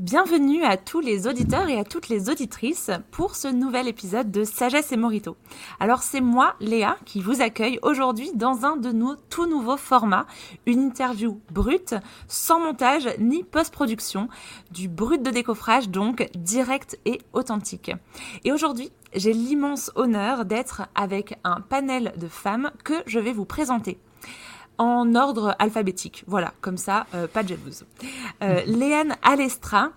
Bienvenue à tous les auditeurs et à toutes les auditrices pour ce nouvel épisode de Sagesse et Morito. Alors c'est moi, Léa, qui vous accueille aujourd'hui dans un de nos tout nouveaux formats, une interview brute, sans montage ni post-production, du brut de décoffrage donc direct et authentique. Et aujourd'hui, j'ai l'immense honneur d'être avec un panel de femmes que je vais vous présenter en ordre alphabétique. Voilà, comme ça, euh, pas de jalouse. Euh, Léane Alestra,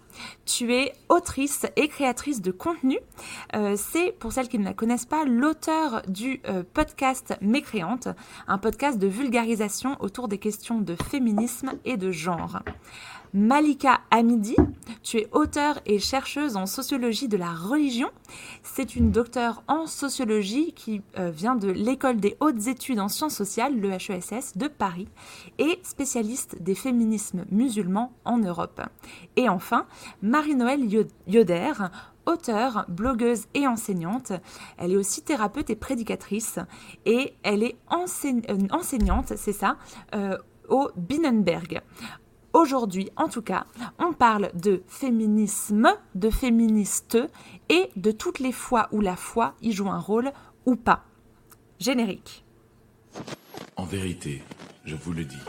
tu es autrice et créatrice de contenu. Euh, c'est, pour celles qui ne la connaissent pas, l'auteur du podcast Mécréante, un podcast de vulgarisation autour des questions de féminisme et de genre. Malika Hamidi. Tu es auteure et chercheuse en sociologie de la religion. C'est une docteure en sociologie qui euh, vient de l'école des hautes études en sciences sociales, le HESS de Paris, et spécialiste des féminismes musulmans en Europe. Et enfin, Marie-Noël Yoder, auteure, blogueuse et enseignante. Elle est aussi thérapeute et prédicatrice et elle est euh, enseignante, c'est ça, euh, au Binnenberg. Aujourd'hui, en tout cas, on parle de féminisme, de féministe et de toutes les fois où la foi y joue un rôle ou pas. Générique. En vérité, je vous le dis.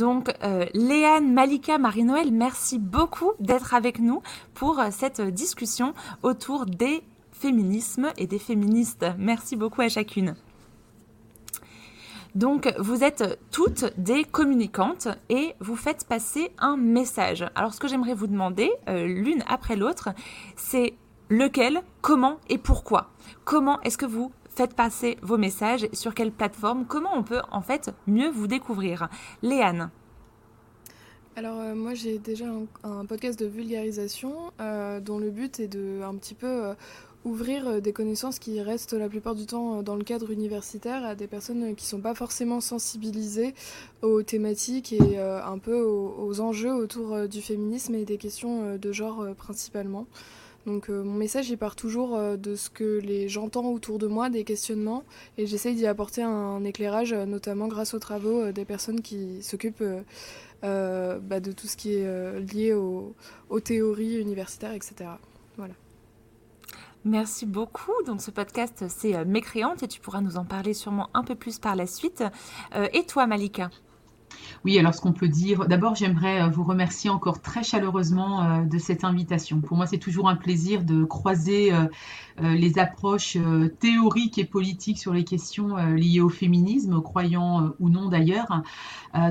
Donc, euh, Léane, Malika, Marie-Noël, merci beaucoup d'être avec nous pour euh, cette discussion autour des féminismes et des féministes. Merci beaucoup à chacune. Donc, vous êtes toutes des communicantes et vous faites passer un message. Alors, ce que j'aimerais vous demander, euh, l'une après l'autre, c'est lequel, comment et pourquoi? Comment est-ce que vous faites passer vos messages sur quelle plateforme? Comment on peut en fait mieux vous découvrir? Léane. Alors euh, moi j'ai déjà un, podcast de vulgarisation euh, dont le but est de un petit peu euh, ouvrir des connaissances qui restent la plupart du temps dans le cadre universitaire à des personnes qui ne sont pas forcément sensibilisées aux thématiques et un peu aux, enjeux autour du féminisme et des questions de genre principalement. Donc euh, mon message il part toujours euh, de ce que j'entends autour de moi, des questionnements, et j'essaye d'y apporter un, éclairage, euh, notamment grâce aux travaux des personnes qui s'occupent bah, de tout ce qui est lié aux, théories universitaires, etc. Voilà. Merci beaucoup. Donc ce podcast c'est Mécréante et tu pourras nous en parler sûrement un peu plus par la suite. et toi Malika? Oui, alors ce qu'on peut dire, d'abord j'aimerais euh, vous remercier encore très chaleureusement euh, de cette invitation. Pour moi, c'est toujours un plaisir de croiser euh, les approches théoriques et politiques sur les questions liées au féminisme, croyant ou non d'ailleurs.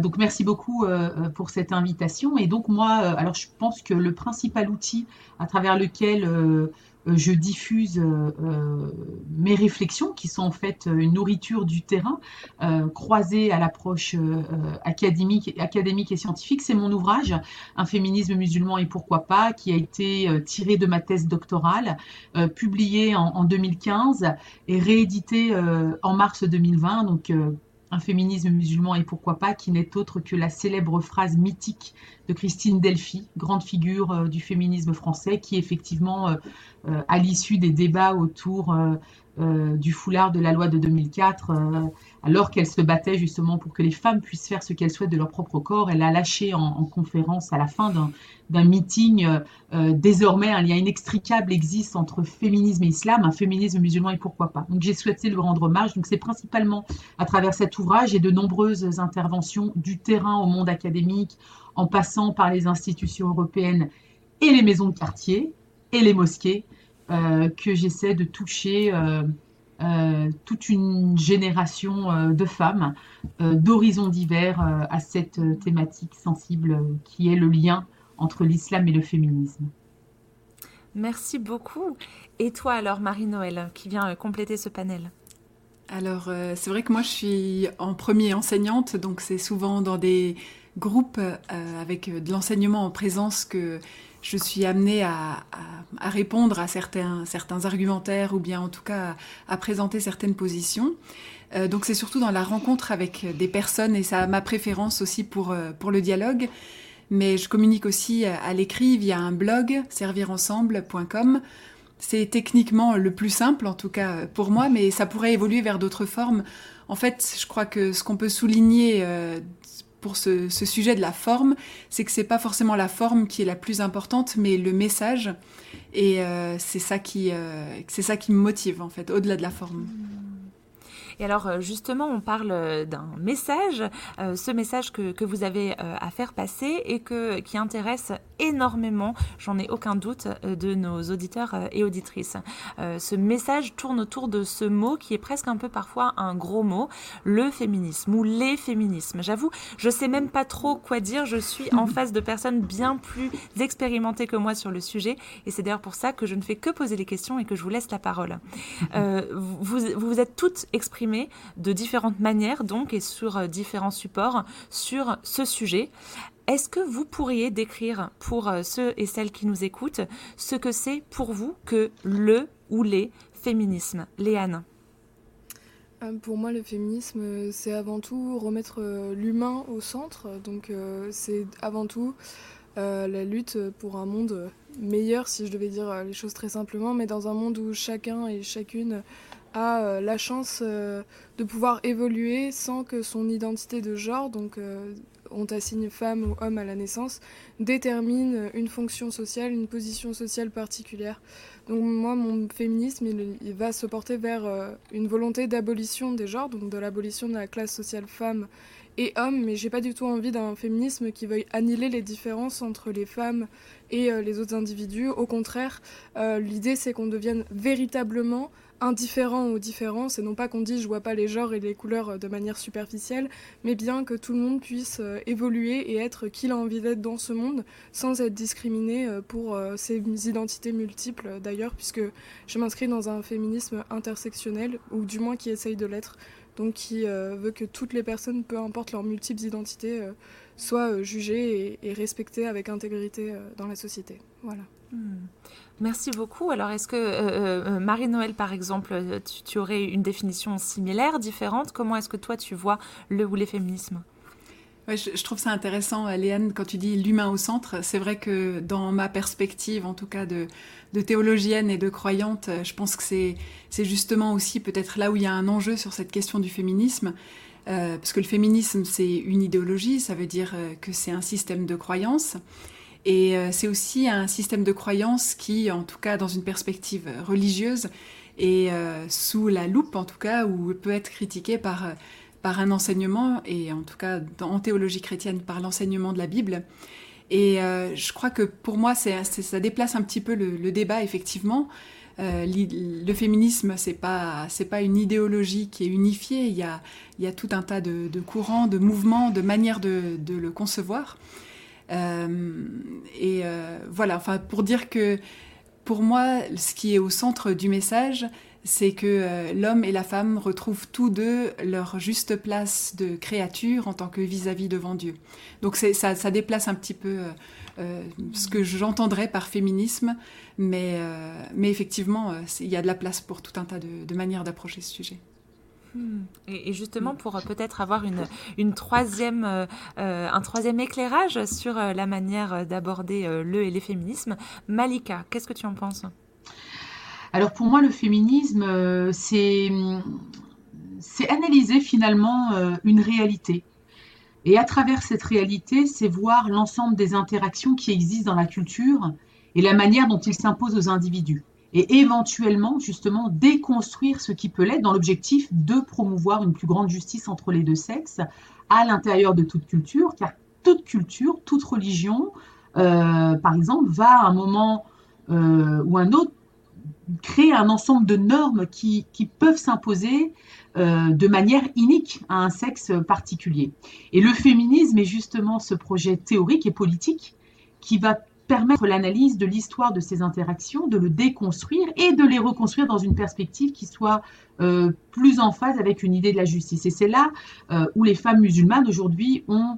Donc merci beaucoup pour cette invitation. Et donc moi, alors je pense que le principal outil à travers lequel je diffuse euh, euh, mes réflexions qui sont en fait une nourriture du terrain croisée à l'approche académique, et scientifique. C'est mon ouvrage, Un féminisme musulman et pourquoi pas, qui a été tiré de ma thèse doctorale, publié en, en, 2015 et réédité en mars 2020. Donc un féminisme musulman et pourquoi pas, qui n'est autre que la célèbre phrase mythique de Christine Delphi, grande figure euh, du féminisme français, qui effectivement, euh, euh, à l'issue des débats autour du foulard de la loi de 2004, alors qu'elle se battait justement pour que les femmes puissent faire ce qu'elles souhaitent de leur propre corps, elle a lâché en, conférence à la fin d'un meeting. désormais, un lien inextricable existe entre féminisme et islam, un féminisme musulman et pourquoi pas. Donc j'ai souhaité lui rendre hommage. Donc c'est principalement à travers cet ouvrage et de nombreuses interventions du terrain au monde académique, en passant par les institutions européennes et les maisons de quartier et les mosquées, euh, que j'essaie de toucher euh, euh, toute une génération de femmes d'horizons divers à cette thématique sensible qui est le lien entre l'islam et le féminisme. Merci beaucoup. Et toi alors, Marie-Noël, qui vient compléter ce panel? Alors, c'est vrai que moi, je suis en premier enseignante, donc c'est souvent dans des groupe euh, avec de l'enseignement en présence que je suis amenée à, répondre à certains, certains argumentaires ou bien en tout cas à, présenter certaines positions. donc c'est surtout dans la rencontre avec des personnes et ça a ma préférence aussi pour, pour le dialogue. Mais je communique aussi à l'écrit via un blog, servirensemble.com. C'est techniquement le plus simple, en tout cas pour moi, mais ça pourrait évoluer vers d'autres formes. En fait, je crois que ce qu'on peut souligner pour ce, sujet de la forme, c'est que c'est pas forcément la forme qui est la plus importante, mais le message. Et euh, c'est ça qui, euh, c'est ça qui me motive en fait, au-delà de la forme. Et alors euh, justement, on parle euh, d'un message, euh, ce message que, que vous avez à faire passer et que, qui intéresse énormément, j'en ai aucun doute, de nos auditeurs et auditrices. ce message tourne autour de ce mot qui est presque un peu parfois un gros mot, le féminisme ou les féminismes. J'avoue, je sais même pas trop quoi dire, je suis en face de personnes bien plus expérimentées que moi sur le sujet et c'est d'ailleurs pour ça que je ne fais que poser les questions et que je vous laisse la parole. vous, vous vous êtes toutes exprimées de différentes manières, donc, et sur euh, différents supports, sur ce sujet. Est-ce que vous pourriez décrire pour euh, ceux et celles qui nous écoutent ce que c'est pour vous que le ou les féminismes? Léane euh, pour moi, le féminisme, c'est avant tout remettre l'humain au centre. Donc, c'est avant tout la lutte pour un monde meilleur, si je devais dire les choses très simplement, mais dans un monde où chacun et chacune a euh, la chance euh, de pouvoir évoluer sans que son identité de genre, donc euh, on t'assigne femme ou homme à la naissance, détermine une fonction sociale, une position sociale particulière. Donc moi, mon féminisme, il, va se porter vers une volonté d'abolition des genres, donc de l'abolition de la classe sociale femme et homme, mais j'ai pas du tout envie d'un féminisme qui veuille annihiler les différences entre les femmes et les autres individus. Au contraire, l'idée c'est qu'on devienne véritablement indifférent aux différences, et non pas qu'on dise je vois pas les genres et les couleurs euh, de manière superficielle, mais bien que tout le monde puisse euh, évoluer et être qui il a envie d'être dans ce monde, sans être discriminé euh, pour ses identités multiples d'ailleurs, puisque je m'inscris dans un féminisme intersectionnel, ou du moins qui essaye de l'être, donc qui veut que toutes les personnes, peu importe leurs multiples identités, soient jugées et, respectées avec intégrité dans la société. Voilà. Hmm. Merci beaucoup. Alors, est-ce que euh, euh, euh, Marie-Noël, par exemple, tu, aurais une définition similaire, différente? Comment est-ce que toi, tu vois le ou les féminismes? Ouais, je, trouve ça intéressant, Léane, quand tu dis l'humain au centre. C'est vrai que dans ma perspective, en tout cas de, de théologienne et de croyante, je pense que c'est justement aussi peut-être là où il y a un enjeu sur cette question du féminisme. Parce que le féminisme, c'est une idéologie, ça veut dire que c'est un système de croyances. Et euh, c'est aussi un système de croyance qui, en tout cas dans une perspective religieuse, est euh, sous la loupe, en tout cas, ou peut être critiqué par, euh, par un enseignement, et en tout cas en théologie chrétienne, par l'enseignement de la Bible. Et je crois que pour moi, ça déplace un petit peu le, débat, effectivement. Le féminisme, c'est pas pas une idéologie qui est unifiée. Il y a, il y a tout un tas de, courants, de mouvements, de manières de, de le concevoir. Euh, et euh, voilà, enfin pour dire que pour moi, ce qui est au centre du message, c'est que euh, l'homme et la femme retrouvent tous deux leur juste place de créature en tant que vis-à-vis devant Dieu. Donc ça, déplace un petit peu ce que j'entendrais par féminisme, mais, effectivement, il y a de la place pour tout un tas de, manières d'approcher ce sujet. Hmm. Et, justement, pour euh, peut-être avoir une, troisième, euh, euh, un troisième éclairage sur la manière d'aborder le et les féminismes, Malika, qu'est-ce que tu en penses? Alors pour moi, le féminisme, c'est c'est analyser finalement une réalité. Et à travers cette réalité, c'est voir l'ensemble des interactions qui existent dans la culture et la manière dont ils s'imposent aux individus et éventuellement justement déconstruire ce qui peut l'être dans l'objectif de promouvoir une plus grande justice entre les deux sexes à l'intérieur de toute culture, car toute culture, toute religion, euh, par exemple, va à un moment euh, ou un autre créer un ensemble de normes qui, qui peuvent s'imposer euh, de manière inique à un sexe particulier. Et le féminisme est justement ce projet théorique et politique qui va permettre l'analyse de l'histoire de ces interactions, de le déconstruire et de les reconstruire dans une perspective qui soit euh, plus en phase avec une idée de la justice. Et c'est là euh, où les femmes musulmanes aujourd'hui ont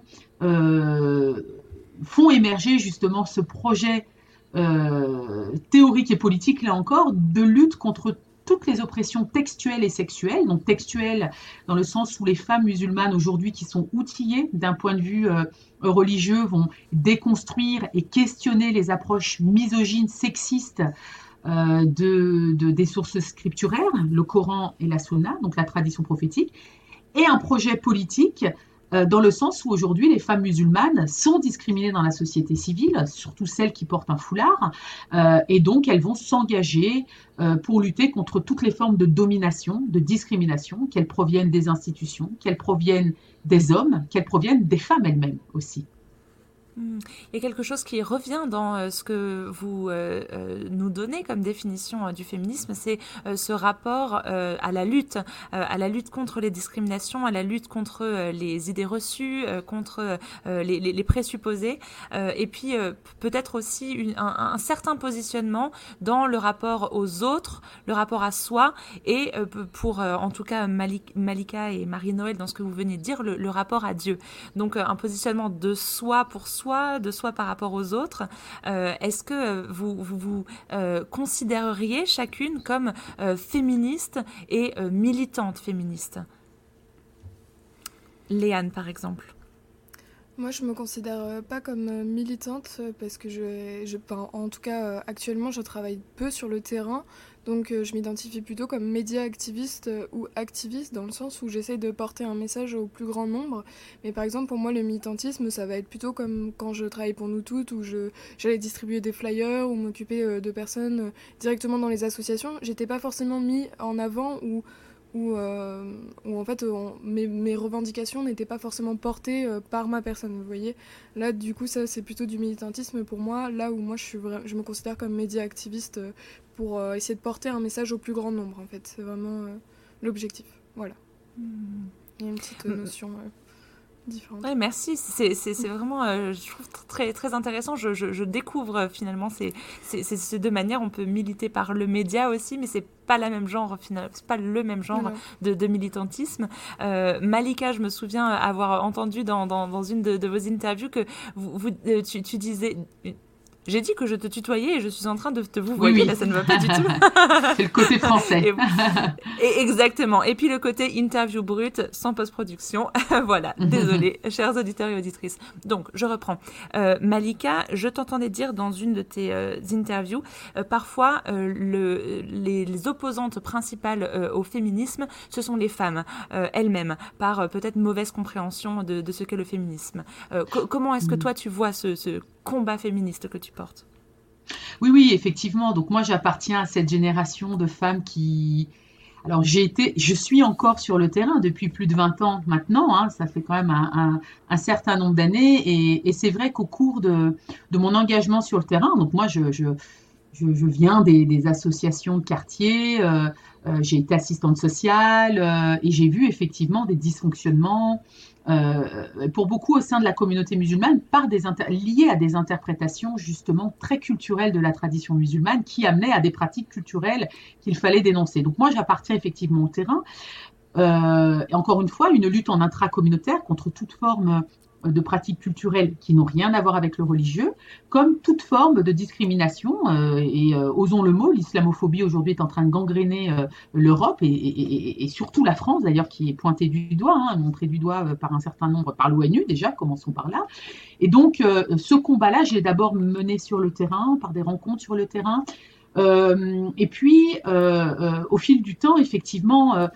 font émerger justement ce projet théorique et politique, là encore, de lutte contre toutes les oppressions textuelles et sexuelles, donc textuelles dans le sens où les femmes musulmanes aujourd'hui qui sont outillées d'un point de vue euh, religieux vont déconstruire et questionner les approches misogynes, sexistes euh, de, des sources scripturaires, le Coran et la Sunna, donc la tradition prophétique, et un projet politique euh, dans le sens où aujourd'hui les femmes musulmanes sont discriminées dans la société civile, surtout celles qui portent un foulard, euh, et donc elles vont s'engager euh, pour lutter contre toutes les formes de domination, de discrimination, qu'elles proviennent des institutions, qu'elles proviennent des hommes, qu'elles proviennent des femmes elles-mêmes aussi. Il y a quelque chose qui revient dans euh, ce que vous euh, euh, nous donnez comme définition du féminisme, c'est ce rapport à la lutte, à la lutte contre les discriminations, à la lutte contre les idées reçues, contre les, présupposés, et puis peut-être aussi un, certain positionnement dans le rapport aux autres, le rapport à soi, et pour en tout cas Malika et Marie-Noël, dans ce que vous venez de dire, le, le rapport à Dieu. Donc un positionnement de soi pour soi de soi par rapport aux autres. Euh, est-ce que vous vous, euh, considéreriez chacune comme euh, féministe et militante féministe? Léane, par exemple. Moi, je me considère pas comme militante parce que je, en tout cas, actuellement, je travaille peu sur le terrain. Donc euh, je m'identifie plutôt comme média activiste euh, ou activiste dans le sens où j'essaie de porter un message au plus grand nombre. Mais par exemple pour moi le militantisme ça va être plutôt comme quand je travaille pour nous toutes où j'allais distribuer des flyers ou m'occuper euh, de personnes directement dans les associations. J'étais pas forcément mis en avant ou où, euh, en fait mes, mes, revendications n'étaient pas forcément portées euh, par ma personne, vous voyez. Là, du coup, ça c'est plutôt du militantisme pour moi, là où moi je, suis je me considère comme média activiste euh, pour essayer de porter un message au plus grand nombre, en fait. C'est vraiment l'objectif. Voilà. Hmm. Il y a une petite notion Ouais, merci, c'est vraiment, euh, je trouve très, très intéressant. Je, je, découvre euh, finalement ces, ces, ces, deux manières. On peut militer par le média aussi, mais c'est pas la même genre, c'est pas le même genre de, de, militantisme. Euh, Malika, je me souviens avoir entendu dans, dans, dans une de, de, vos interviews que vous, vous tu, tu disais j'ai dit que je te tutoyais et je suis en train de te vous voir. là ça ne va pas du tout. C'est le côté français. Et, exactement. Et puis le côté interview brute sans post-production. voilà, désolé, chers auditeurs et auditrices. Donc, je reprends. Euh, Malika, je t'entendais dire dans une de tes euh, interviews, euh, parfois le, les, opposantes principales au féminisme, ce sont les femmes elles-mêmes, par peut-être mauvaise compréhension de, de, ce qu'est le féminisme. comment est-ce que mm. toi tu vois ce, ce combat féministe que tu portes. Oui, oui, effectivement. Donc moi, j'appartiens à cette génération de femmes qui... Alors j'ai été, je suis encore sur le terrain depuis plus de 20 ans maintenant, hein. ça fait quand même un, certain nombre d'années, et, c'est vrai qu'au cours de, mon engagement sur le terrain, donc moi je, je, viens des, associations de quartier, euh, euh, j'ai été assistante sociale, euh, et j'ai vu effectivement des dysfonctionnements, euh, pour beaucoup au sein de la communauté musulmane, par liées à des interprétations justement très culturelles de la tradition musulmane qui amenaient à des pratiques culturelles qu'il fallait dénoncer. Donc moi, j'appartiens effectivement au terrain. Euh, et encore une fois, une lutte en intracommunautaire contre toute forme de pratiques culturelles qui n'ont rien à voir avec le religieux, comme toute forme de discrimination. Euh, et euh, osons le mot, l'islamophobie aujourd'hui est en train de gangréner euh, l'Europe et, surtout la France d'ailleurs qui est pointée du doigt, hein, montrée du doigt par un certain nombre, par l'ONU déjà, commençons par là. Et donc ce combat-là, je l'ai d'abord mené sur le terrain, par des rencontres sur le terrain. et puis, au fil du temps, effectivement,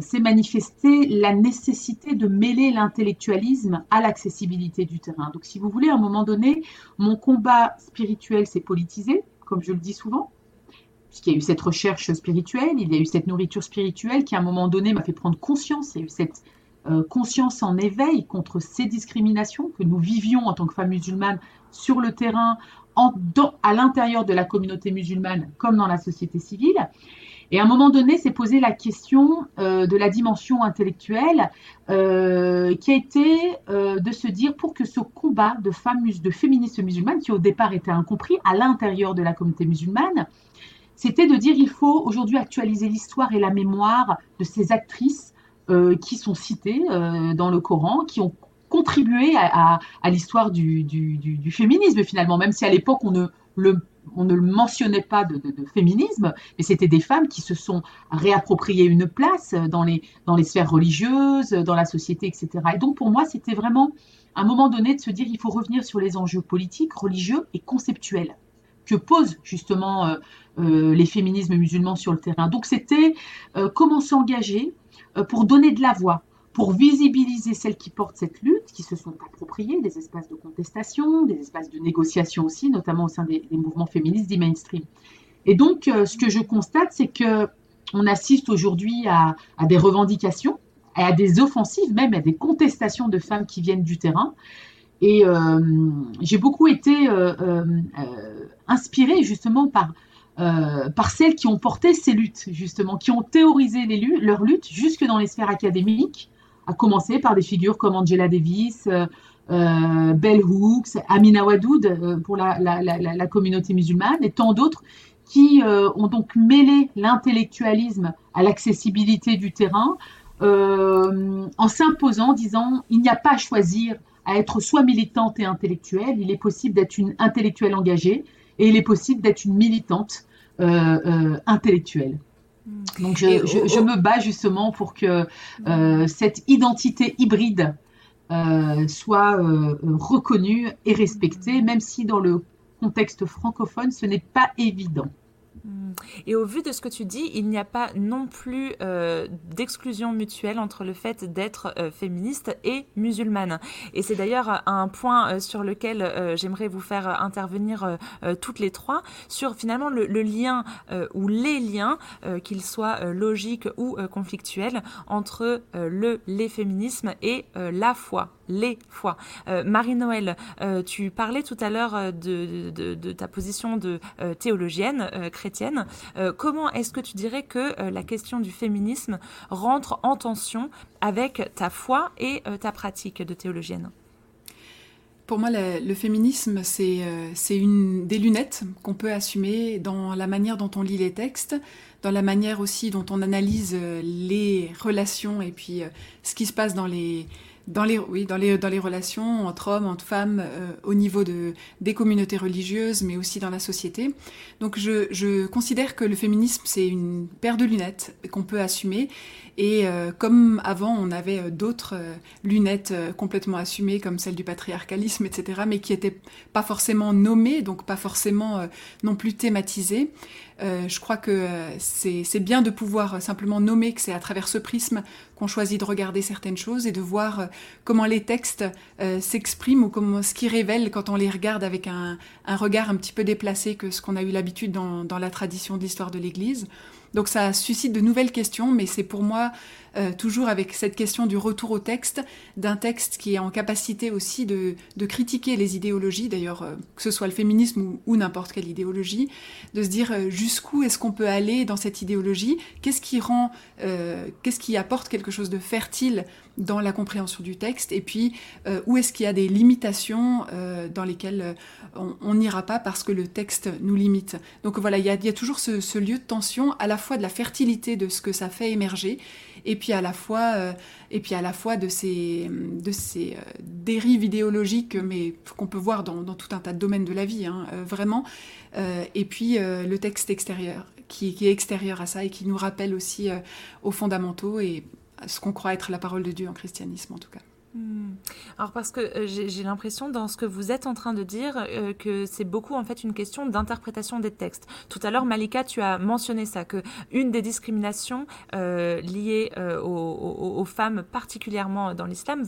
s'est euh, manifestée la nécessité de mêler l'intellectualisme à l'accessibilité du terrain. Donc si vous voulez, à un moment donné, mon combat spirituel s'est politisé, comme je le dis souvent, puisqu'il y a eu cette recherche spirituelle, il y a eu cette nourriture spirituelle qui à un moment donné m'a fait prendre conscience, il y a eu cette euh, conscience en éveil contre ces discriminations que nous vivions en tant que femmes musulmanes sur le terrain, à l'intérieur de la communauté musulmane comme dans la société civile. Et à un moment donné, s'est posé la question euh, de la dimension intellectuelle, euh, qui a été euh, de se dire pour que ce combat de femmes, de féministes musulmanes, qui au départ était incompris à l'intérieur de la communauté musulmane, c'était de dire il faut aujourd'hui actualiser l'histoire et la mémoire de ces actrices qui sont citées dans le Coran, qui ont contribué à, l'histoire du, du, féminisme finalement, même si à l'époque on ne le on ne le mentionnait pas de, féminisme, mais c'était des femmes qui se sont réappropriées une place dans les, sphères religieuses, dans la société, etc. Et donc pour moi, c'était vraiment un moment donné de se dire il faut revenir sur les enjeux politiques, religieux et conceptuels que posent justement euh, euh, les féminismes musulmans sur le terrain. Donc c'était euh, comment s'engager pour donner de la voix, pour visibiliser celles qui portent cette lutte, qui se sont appropriées des espaces de contestation, des espaces de négociation aussi, notamment au sein des, mouvements féministes dits mainstream. Et donc, ce que je constate, c'est que on assiste aujourd'hui à, des revendications, à des offensives, même à des contestations de femmes qui viennent du terrain. Et j'ai beaucoup été inspirée justement par, euh, par celles qui ont porté ces luttes, justement, qui ont théorisé les leurs luttes jusque dans les sphères académiques, à commencer par des figures comme Angela Davis, euh, euh Bell Hooks, Amina Wadoud euh, pour la, communauté musulmane, et tant d'autres qui ont donc mêlé l'intellectualisme à l'accessibilité du terrain, en s'imposant, disant il n'y a pas à choisir à être soit militante et intellectuelle, il est possible d'être une intellectuelle engagée, et il est possible d'être une militante euh, euh, intellectuelle. Donc je, me bats justement pour que euh, cette identité hybride soit reconnue et respectée, même si dans le contexte francophone, ce n'est pas évident. Hmm. Et au vu de ce que tu dis, il n'y a pas non plus euh, d'exclusion mutuelle entre le fait d'être euh, féministe et musulmane. Et c'est d'ailleurs un point euh, sur lequel j'aimerais vous faire intervenir toutes les trois, sur finalement le, lien ou les liens, qu'ils soient logiques ou conflictuels, entre le, les féminismes et la foi les fois. Marie-Noël, tu parlais tout à l'heure de, de, ta position de théologienne chrétienne. Euh, comment est-ce que tu dirais que euh, la question du féminisme rentre en tension avec ta foi et euh, ta pratique de théologienne? Pour moi, le, féminisme, c'est une des lunettes qu'on peut assumer dans la manière dont on lit les textes, dans la manière aussi dont on analyse les relations et puis ce qui se passe dans les, dans les, oui, dans les, dans les relations entre hommes, entre femmes, euh, au niveau de, des communautés religieuses, mais aussi dans la société. Donc je, je considère que le féminisme, c'est une paire de lunettes qu'on peut assumer. Et euh, comme avant, on avait euh, d'autres lunettes complètement assumées, comme celle du patriarcalisme, etc., mais qui n'étaient pas forcément nommées, donc pas forcément non plus thématisées. Euh, je crois que euh, c'est bien de pouvoir simplement nommer que c'est à travers ce prisme qu'on choisit de regarder certaines choses et de voir euh, comment les textes s'expriment ou comment ce qu'ils révèlent quand on les regarde avec un, regard un petit peu déplacé que ce qu'on a eu l'habitude dans, dans la tradition de l'histoire de l'Église. Donc ça suscite de nouvelles questions, mais c'est pour moi euh, toujours avec cette question du retour au texte, d'un texte qui est en capacité aussi de, critiquer les idéologies, d'ailleurs euh, que ce soit le féminisme ou, n'importe quelle idéologie, de se dire euh, jusqu'où est-ce qu'on peut aller dans cette idéologie, qu'est-ce qui rend, qu'est-ce qui apporte quelque chose de fertile dans la compréhension du texte, et puis où est-ce qu'il y a des limitations dans lesquelles on n'ira pas parce que le texte nous limite. Donc voilà, il y a, toujours ce, lieu de tension, à la fois de la fertilité de ce que ça fait émerger, et puis à la fois, euh, et puis à la fois de ces, euh, dérives idéologiques, mais qu'on peut voir dans, tout un tas de domaines de la vie, hein, euh, vraiment. et puis le texte extérieur, qui, qui, est extérieur à ça et qui nous rappelle aussi aux fondamentaux et ce qu'on croit être la parole de Dieu en christianisme en tout cas. Hmm. Alors parce que euh, j'ai l'impression dans ce que vous êtes en train de dire euh, que c'est beaucoup en fait une question d'interprétation des textes. Tout à l'heure Malika tu as mentionné ça que une des discriminations euh, liées aux, femmes particulièrement dans l'islam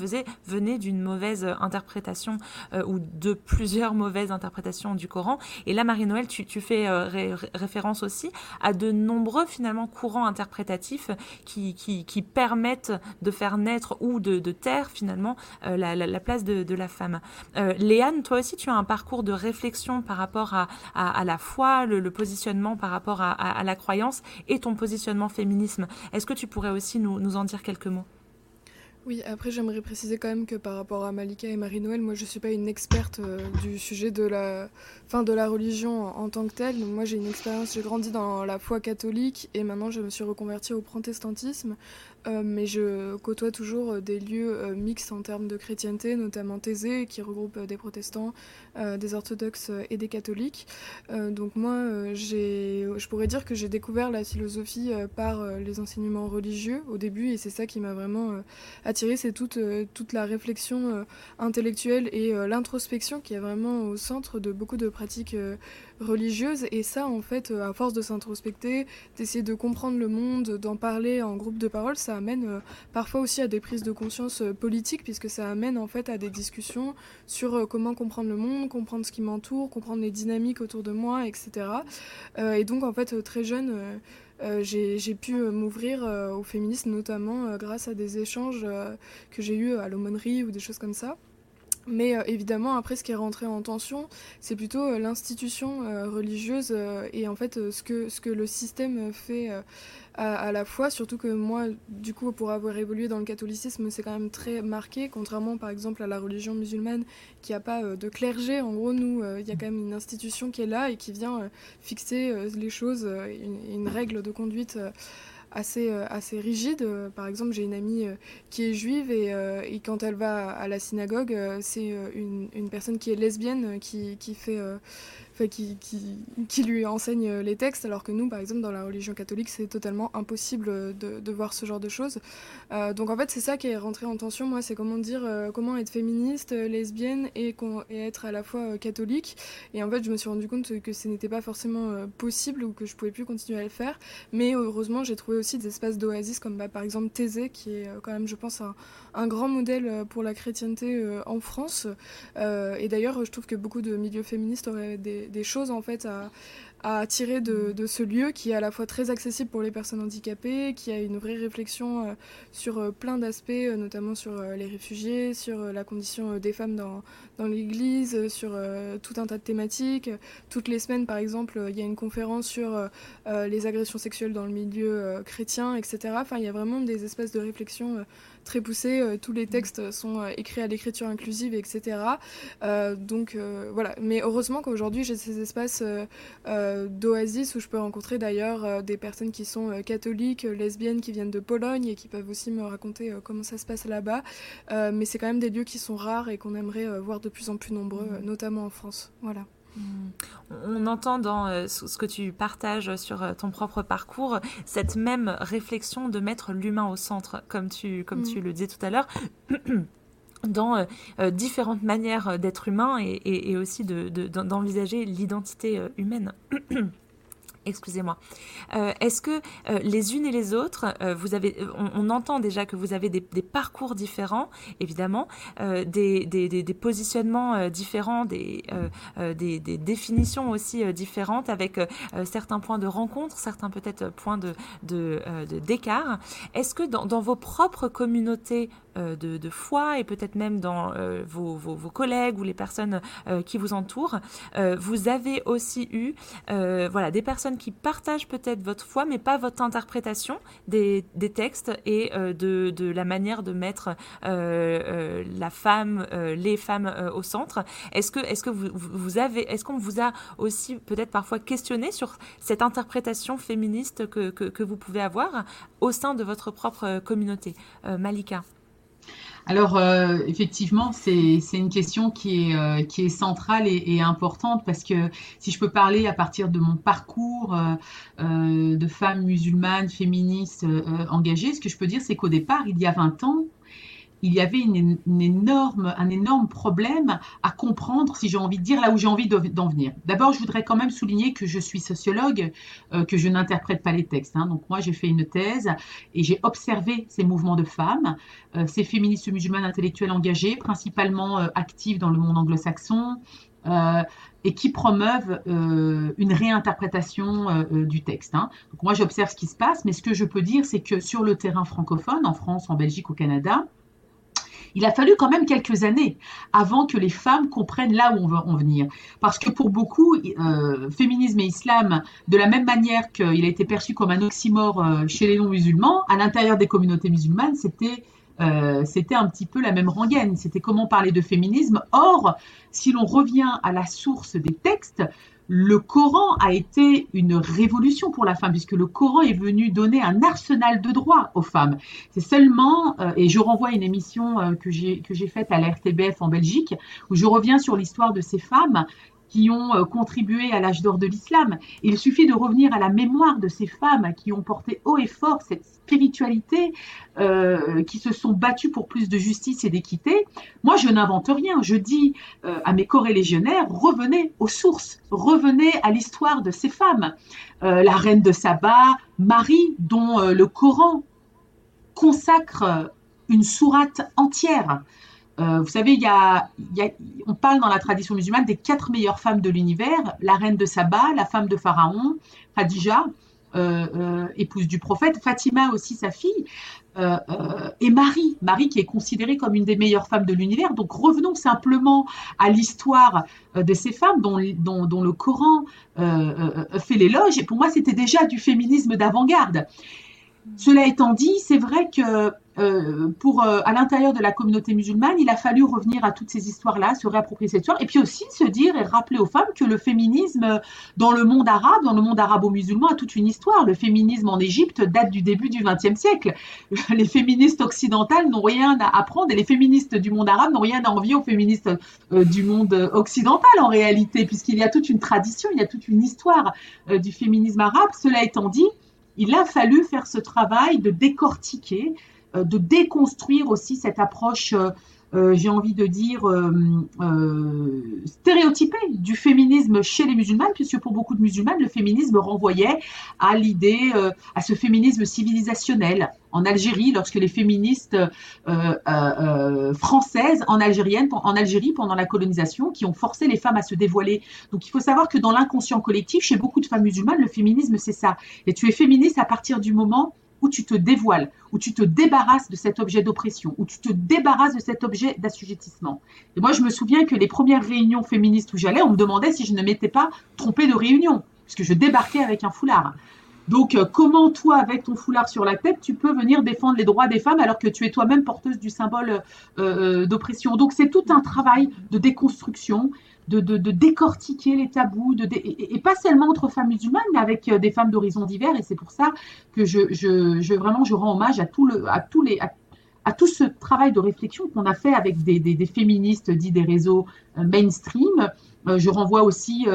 venait d'une mauvaise interprétation ou de plusieurs mauvaises interprétations du Coran. Et là Marie-Noël tu, fais référence aussi à de nombreux finalement courants interprétatifs qui, permettent de faire naître ou de taire finalement euh, la, place de, la femme. Euh, Léane, toi aussi, tu as un parcours de réflexion par rapport à, la foi, le, positionnement par rapport à, la croyance et ton positionnement féminisme. Est-ce que tu pourrais aussi nous en dire quelques mots? Oui, après j'aimerais préciser quand même que par rapport à Malika et Marie-Noël, moi je suis pas une experte euh, du sujet de la, fin, de la religion en, tant que telle. moi j'ai une expérience, j'ai grandi dans la foi catholique et maintenant je me suis reconvertie au protestantisme. Euh, mais je côtoie toujours euh, des lieux euh, mixtes en termes de chrétienté, notamment Thésée, qui regroupe des protestants, des orthodoxes et des catholiques. donc moi, je pourrais dire que j'ai découvert la philosophie par les enseignements religieux au début, et c'est ça qui m'a vraiment attiré, c'est toute, toute la réflexion intellectuelle et l'introspection qui est vraiment au centre de beaucoup de pratiques religieuses. Et ça, en fait, à force de s'introspecter, d'essayer de comprendre le monde, d'en parler en groupe de parole, ça amène euh, parfois aussi à des prises de conscience euh, politiques, puisque ça amène en fait à des discussions sur euh, comment comprendre le monde, comprendre ce qui m'entoure, comprendre les dynamiques autour de moi, etc. et donc en fait très jeune, j'ai pu m'ouvrir au féminisme notamment grâce à des échanges que j'ai eus à l'aumônerie ou des choses comme ça. Mais évidemment, après, ce qui est rentré en tension, c'est plutôt l'institution religieuse et en fait ce, que, ce que le système fait à, la fois, surtout que moi, du coup, pour avoir évolué dans le catholicisme, c'est quand même très marqué, contrairement par exemple à la religion musulmane qui n'a pas euh, de clergé. En gros, nous, euh, il y a quand même une institution qui est là et qui vient euh, fixer les choses, une, règle de conduite assez, assez rigide. Par exemple, j'ai une amie qui est juive et, quand elle va à la synagogue, c'est une, personne qui est lesbienne qui fait qui, qui, lui enseigne les textes, alors que nous, par exemple, dans la religion catholique, c'est totalement impossible de, de, voir ce genre de choses. Euh, donc en fait, c'est ça qui est rentré en tension, moi, c'est comment dire, euh, comment être féministe, euh, lesbienne et, et, être à la fois catholique. Et en fait, je me suis rendu compte que ce n'était pas forcément possible ou que je pouvais plus continuer à le faire. Mais heureusement, j'ai trouvé aussi des espaces d'oasis comme bah, par exemple Thésée, qui est quand même, je pense, un, un grand modèle pour la chrétienté en France. et d'ailleurs, je trouve que beaucoup de milieux féministes auraient des, des choses en fait à tirer de, ce lieu qui est à la fois très accessible pour les personnes handicapées, qui a une vraie réflexion euh, sur euh, plein d'aspects, euh, notamment sur les réfugiés, sur la condition des femmes dans, dans l'Église, sur tout un tas de thématiques. Toutes les semaines, par exemple, il y a une conférence sur les agressions sexuelles dans le milieu chrétien, etc. Enfin, il y a vraiment des espaces de réflexion très poussés. tous les textes sont écrits à l'écriture inclusive, etc. donc voilà. Mais heureusement qu'aujourd'hui, j'ai ces espaces d'oasis où je peux rencontrer d'ailleurs euh, des personnes qui sont euh, catholiques, lesbiennes, qui viennent de Pologne et qui peuvent aussi me raconter comment ça se passe là-bas. mais c'est quand même des lieux qui sont rares et qu'on aimerait voir de plus en plus nombreux, mmh. notamment en France. Voilà. Mmh. On entend dans ce que tu partages sur ton propre parcours cette même réflexion de mettre l'humain au centre, comme tu, comme tu mmh. le disais tout à l'heure. dans euh, euh, différentes manières euh, d'être humain et, aussi d'envisager l'identité humaine. Excusez-moi. Est-ce que les unes et les autres, vous avez, on, entend déjà que vous avez des, parcours différents, évidemment, des, des, positionnements différents, des, définitions aussi différentes, avec certains points de rencontre, certains peut-être points de, d'écart. Est-ce que dans, vos propres communautés de, foi et peut-être même dans vos, vos, collègues ou les personnes qui vous entourent, vous avez aussi eu, voilà, des personnes qui partagent peut-être votre foi, mais pas votre interprétation des, textes et euh, de, la manière de mettre euh, euh, la femme, les femmes au centre. Est-ce que, que vous, avez, est-ce qu'on vous a aussi peut-être parfois questionné sur cette interprétation féministe que vous pouvez avoir au sein de votre propre communauté, Malika? Alors, euh, effectivement, c'est une question qui est, euh, qui est centrale et, importante parce que si je peux parler à partir de mon parcours euh, de femme musulmane, féministe, engagée, ce que je peux dire, c'est qu'au départ, il y a 20 ans, il y avait un énorme problème à comprendre, si j'ai envie de dire, là où j'ai envie d'en venir. D'abord, je voudrais quand même souligner que je suis sociologue, euh, que je n'interprète pas les textes. Hein. Donc moi, j'ai fait une thèse et j'ai observé ces mouvements de femmes, euh, ces féministes musulmanes intellectuelles engagées, principalement euh, actives dans le monde anglo-saxon, et qui promeuvent une réinterprétation du texte. Hein. Donc moi, j'observe ce qui se passe, mais ce que je peux dire, c'est que sur le terrain francophone, en France, en Belgique, au Canada, il a fallu quand même quelques années avant que les femmes comprennent là où on veut en venir. Parce que pour beaucoup, euh, féminisme et islam, de la même manière qu'il a été perçu comme un oxymore euh, chez les non-musulmans, à l'intérieur des communautés musulmanes, c'était euh, c'était un petit peu la même rengaine. C'était comment parler de féminisme. Or, si l'on revient à la source des textes, le Coran a été une révolution pour la femme, puisque le Coran est venu donner un arsenal de droits aux femmes. C'est seulement, euh, et je renvoie à une émission euh, que j'ai faite à l'RTBF en Belgique, où je reviens sur l'histoire de ces femmes qui ont euh, contribué à l'âge d'or de l'islam. Il suffit de revenir à la mémoire de ces femmes qui ont porté haut et fort cette spiritualité, euh, qui se sont battues pour plus de justice et d'équité. Moi, je n'invente rien. Je dis euh, à mes corélégionnaires, revenez aux sources, revenez à l'histoire de ces femmes. la reine de Saba, Marie, dont le Coran consacre une sourate entière. Euh, vous savez, y, a, on parle dans la tradition musulmane des quatre meilleures femmes de l'univers la reine de Saba, la femme de Pharaon, Khadija, euh, euh, épouse du prophète, Fatima aussi sa fille, et Marie, Marie qui est considérée comme une des meilleures femmes de l'univers. Donc revenons simplement à l'histoire de ces femmes dont, dont le Coran fait l'éloge. Et pour moi, c'était déjà du féminisme d'avant-garde. Cela étant dit, c'est vrai que euh, pour euh, à l'intérieur de la communauté musulmane, il a fallu revenir à toutes ces histoires-là, se réapproprier cette histoire, et puis aussi se dire et rappeler aux femmes que le féminisme dans le monde arabe, dans le monde arabo-musulman, a toute une histoire. Le féminisme en Égypte date du début du XXe siècle. Les féministes occidentales n'ont rien à apprendre, et les féministes du monde arabe n'ont rien à envier aux féministes euh, du monde occidental en réalité, puisqu'il y a toute une tradition, il y a toute une histoire du féminisme arabe. Cela étant dit, il a fallu faire ce travail de décortiquer de déconstruire aussi cette approche, euh, euh, j'ai envie de dire, stéréotypée du féminisme chez les musulmanes, puisque pour beaucoup de musulmanes, le féminisme renvoyait à l'idée, à ce féminisme civilisationnel. En Algérie, lorsque les féministes françaises en, en Algérie pendant la colonisation, qui ont forcé les femmes à se dévoiler. Donc il faut savoir que dans l'inconscient collectif, chez beaucoup de femmes musulmanes, le féminisme, c'est ça. Et tu es féministe à partir du moment où tu te dévoiles, où tu te débarrasses de cet objet d'oppression, où tu te débarrasses de cet objet d'assujettissement. Et moi, je me souviens que les premières réunions féministes où j'allais, on me demandait si je ne m'étais pas trompée de réunion, puisque je débarquais avec un foulard. Donc, euh, comment toi, avec ton foulard sur la tête, tu peux venir défendre les droits des femmes alors que tu es toi-même porteuse du symbole euh, euh, d'oppression? Donc, c'est tout un travail de déconstruction de, décortiquer les tabous, et, pas seulement entre femmes musulmanes, mais avec euh, des femmes d'horizons divers. Et c'est pour ça que je, vraiment je rends hommage à tout, le, à tous les, à, tout ce travail de réflexion qu'on a fait avec des, des, féministes dits des réseaux euh, mainstream. Euh, je renvoie aussi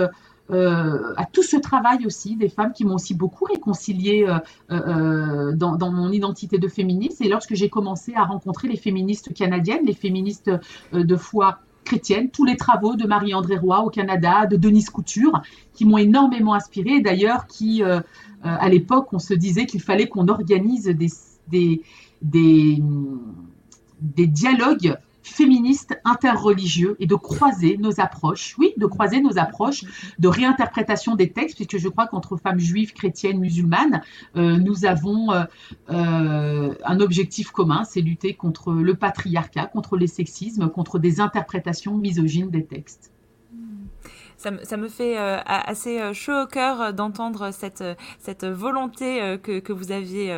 à tout ce travail aussi des femmes qui m'ont aussi beaucoup réconcilié dans, dans, mon identité de féministe. Et lorsque j'ai commencé à rencontrer les féministes canadiennes, les féministes de foi chrétienne, tous les travaux de Marie-André Roy au Canada, de Denise Couture, qui m'ont énormément inspiré, d'ailleurs, qui, euh, euh, à l'époque, on se disait qu'il fallait qu'on organise des dialogues féministes interreligieux et de croiser nos approches, oui, de croiser nos approches de réinterprétation des textes, puisque je crois qu'entre femmes juives, chrétiennes, musulmanes, euh, nous avons euh, euh, un objectif commun, c'est lutter contre le patriarcat, contre les sexismes, contre des interprétations misogynes des textes ça, me fait euh, assez euh, chaud au cœur euh, d'entendre cette, cette volonté que, que vous aviez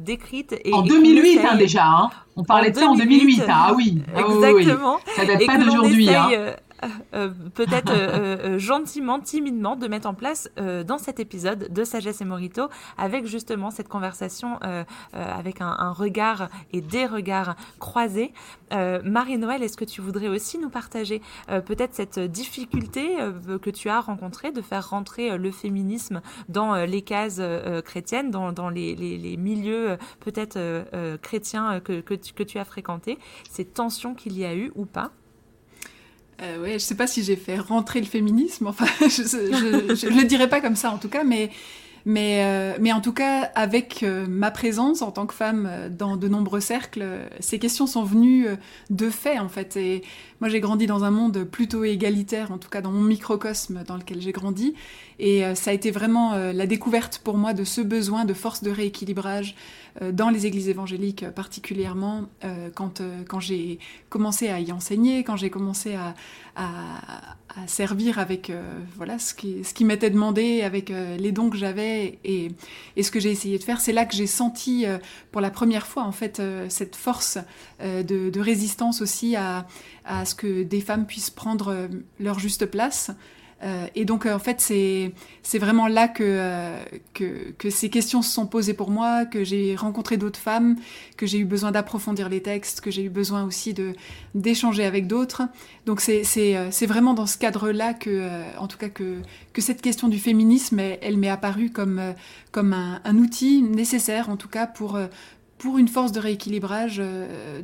décrite. Et, en 2008 hein, déjà, hein. on parlait de ça en 2008. Ah oui, exactement. Ça date pas d'aujourd'hui. Euh, euh, peut-être euh, gentiment, timidement, de mettre en place dans cet épisode de Sagesse et Morito, avec justement cette conversation avec un, regard et des regards croisés. Marie-Noël, est-ce que tu voudrais aussi nous partager peut-être cette difficulté que tu as rencontrée de faire rentrer le féminisme dans les cases chrétiennes, dans, les, milieux peut-être chrétiens que, que, tu, que tu as fréquentés, ces tensions qu'il y a eu ou pas? Euh, ouais, je sais pas si j'ai fait rentrer le féminisme, enfin, je, je, le dirais pas comme ça en tout cas, mais mais, euh, mais en tout cas, avec euh, ma présence en tant que femme euh, dans de nombreux cercles, ces questions sont venues de fait, en fait. Et moi, j'ai grandi dans un monde plutôt égalitaire, en tout cas dans mon microcosme dans lequel j'ai grandi. Et ça a été vraiment la découverte pour moi de ce besoin de force de rééquilibrage dans les églises évangéliques particulièrement, quand, quand j'ai commencé à y enseigner, quand j'ai commencé à, à, servir avec euh, voilà ce qui, ce qui m'était demandé, avec euh, les dons que j'avais et, et, ce que j'ai essayé de faire. C'est là que j'ai senti euh, pour la première fois en fait cette force de, de, résistance aussi à, à, ce que des femmes puissent prendre leur juste place. Euh, et donc, en fait, c'est vraiment là que, euh, que, que ces questions se sont posées pour moi, que j'ai rencontré d'autres femmes, que j'ai eu besoin d'approfondir les textes, que j'ai eu besoin aussi d'échanger avec d'autres. Donc, c'est c'est vraiment dans ce cadre-là que, en tout cas, que que cette question du féminisme, elle, elle m'est apparue comme comme un, un, outil nécessaire, en tout cas, pour pour une force de rééquilibrage